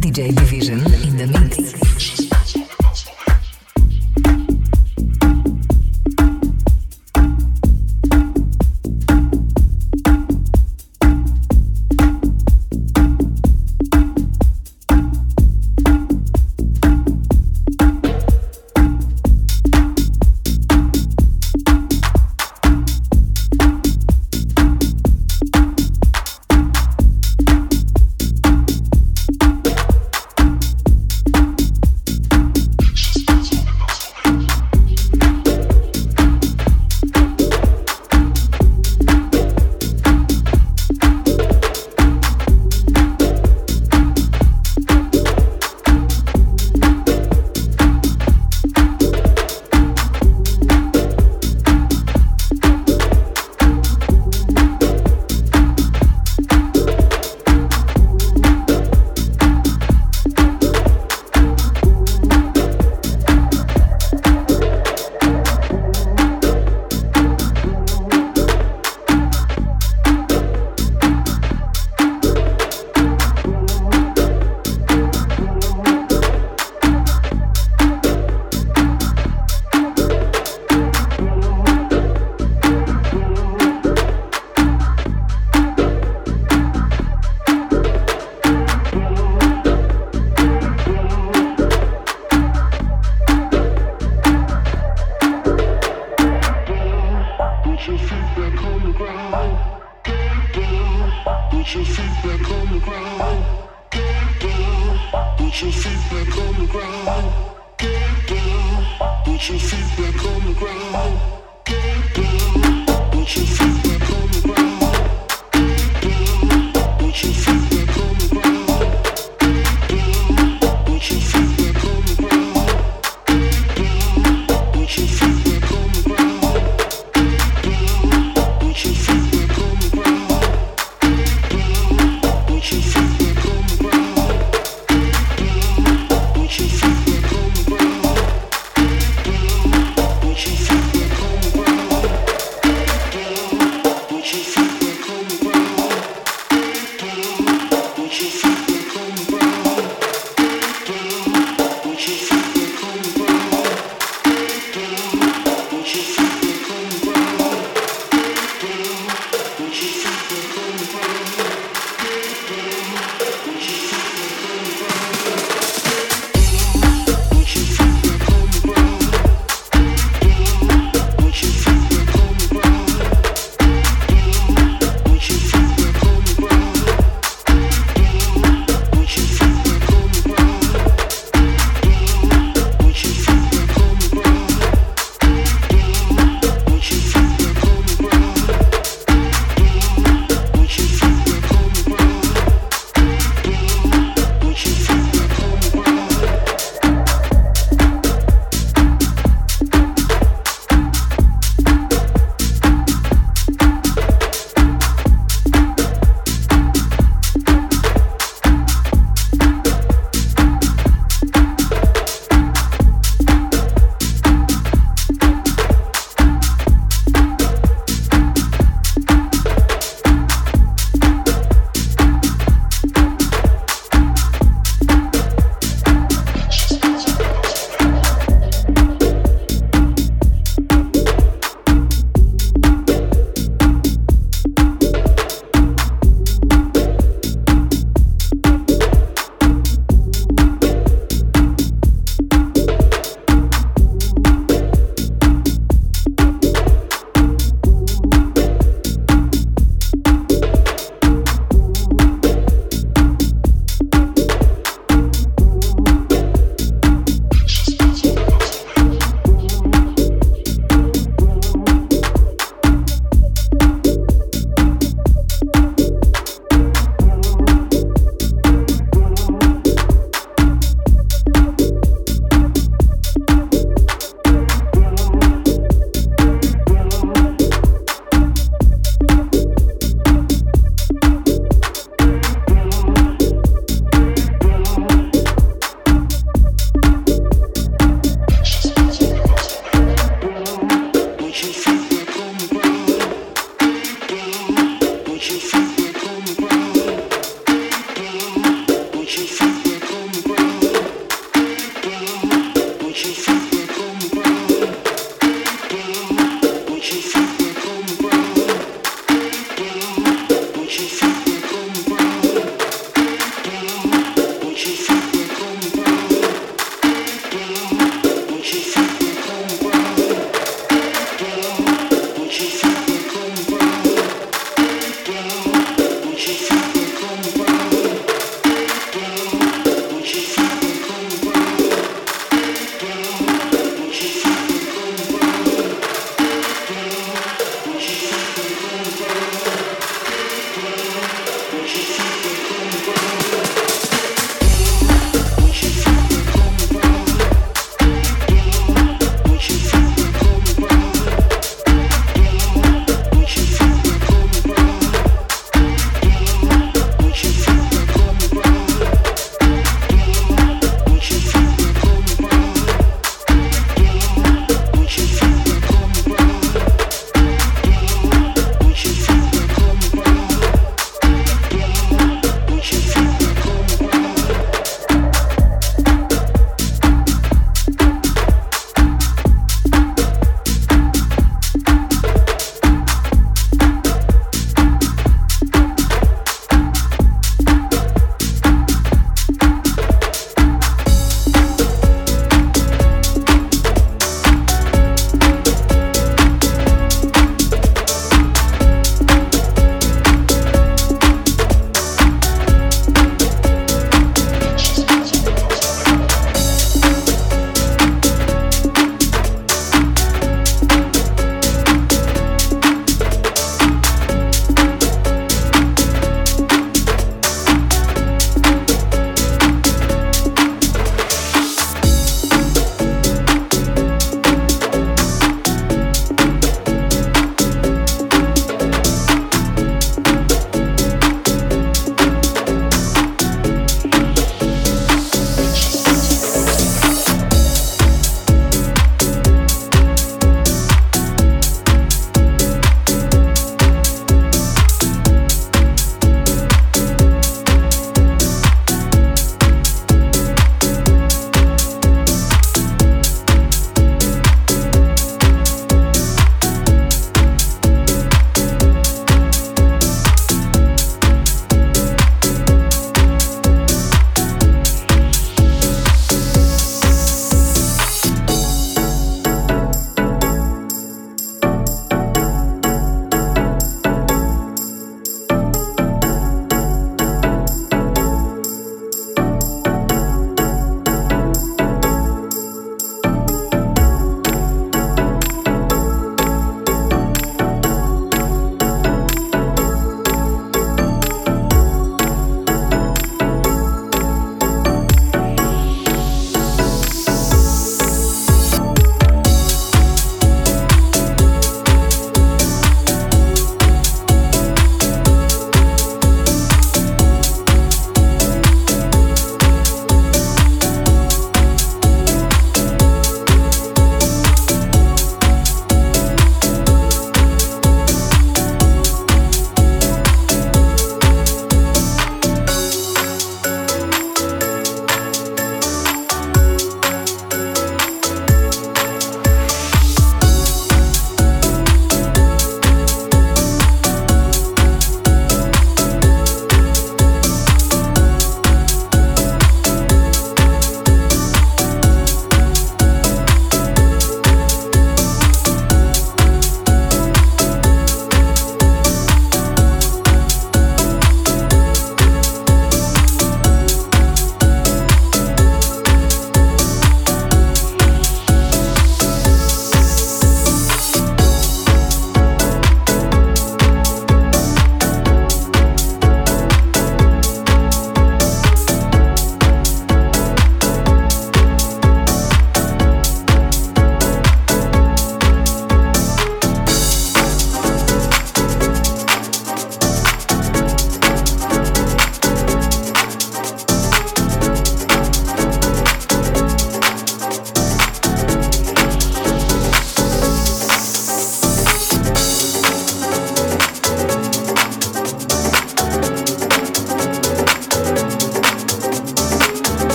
DJ Division.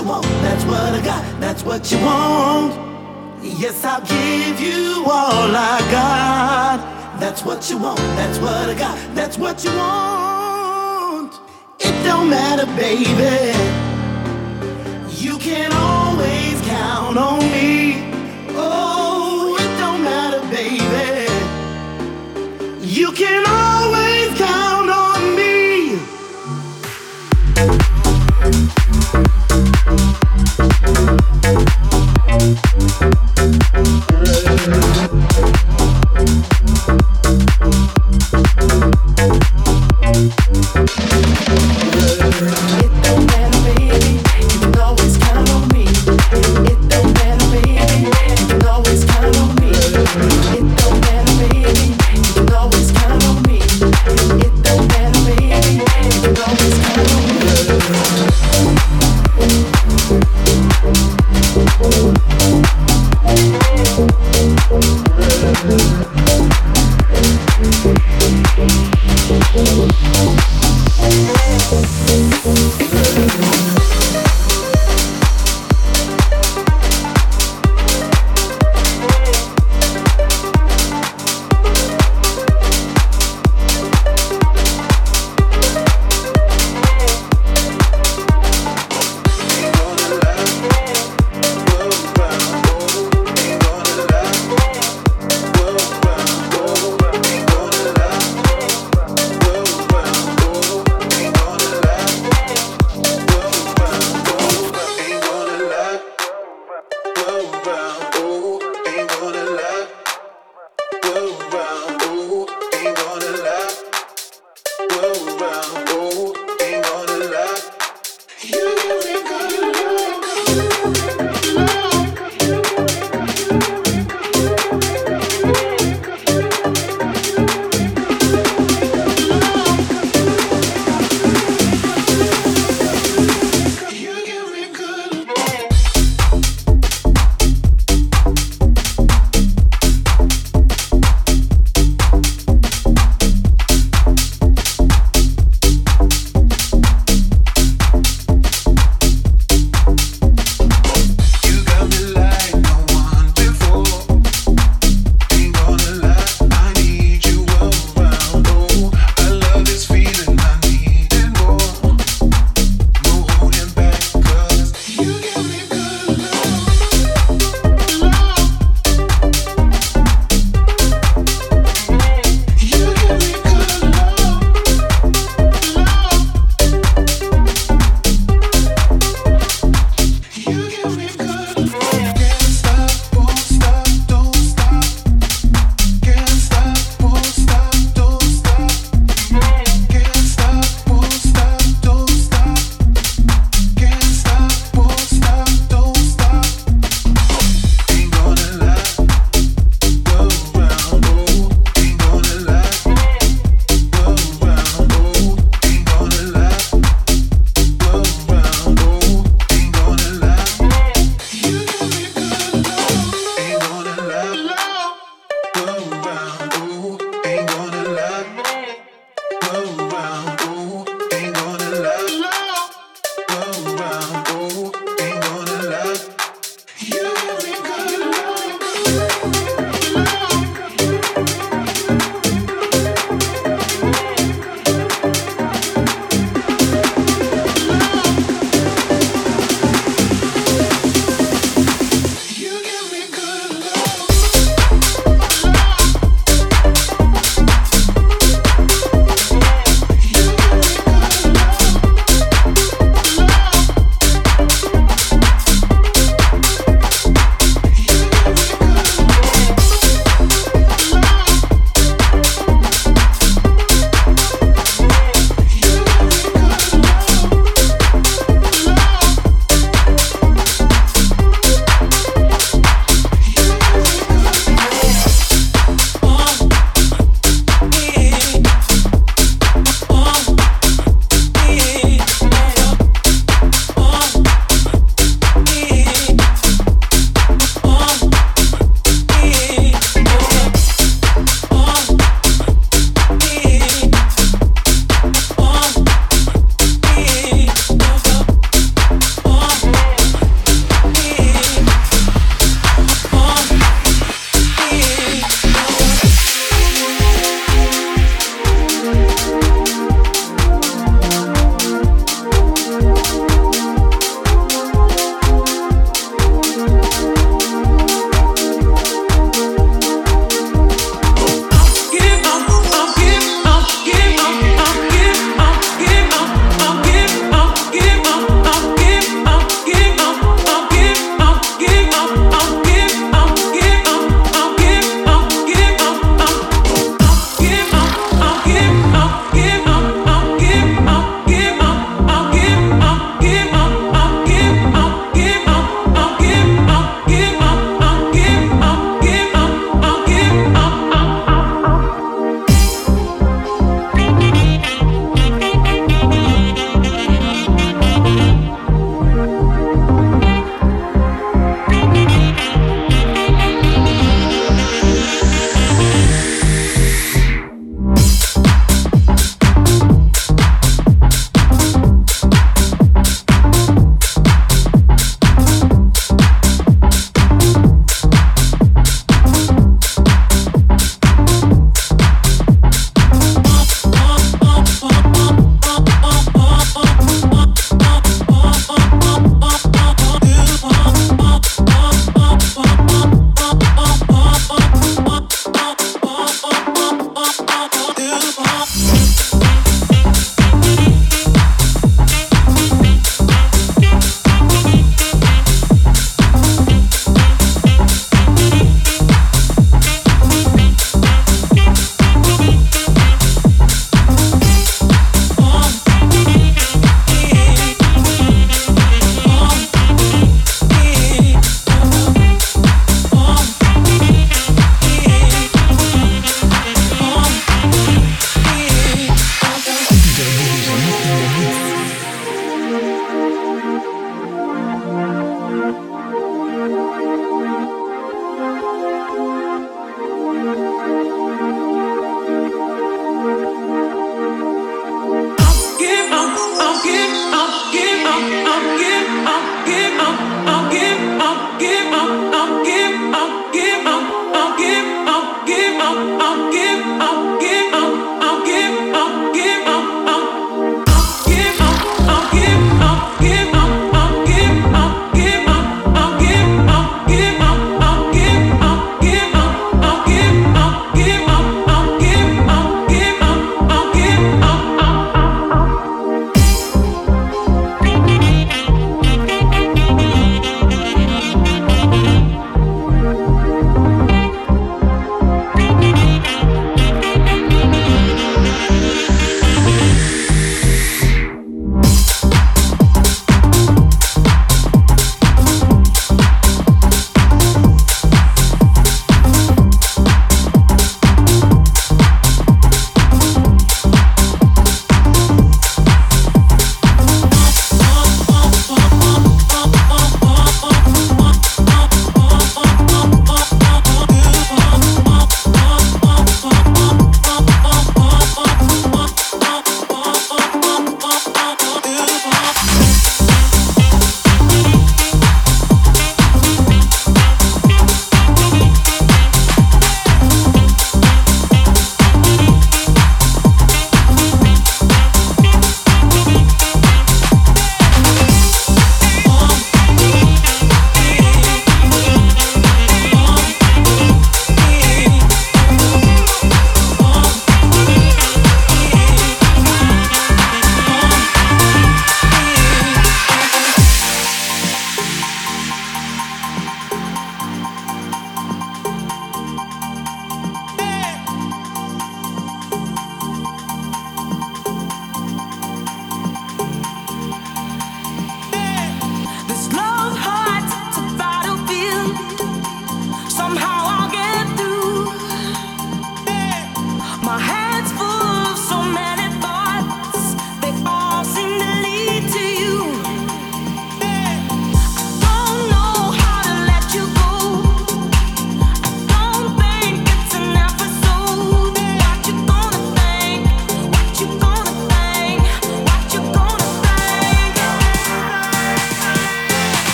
you want, that's what I got, that's what you want. Yes, I'll give you all I got. That's what you want, that's what I got, that's what you want. It don't matter, baby. You can always count on go by.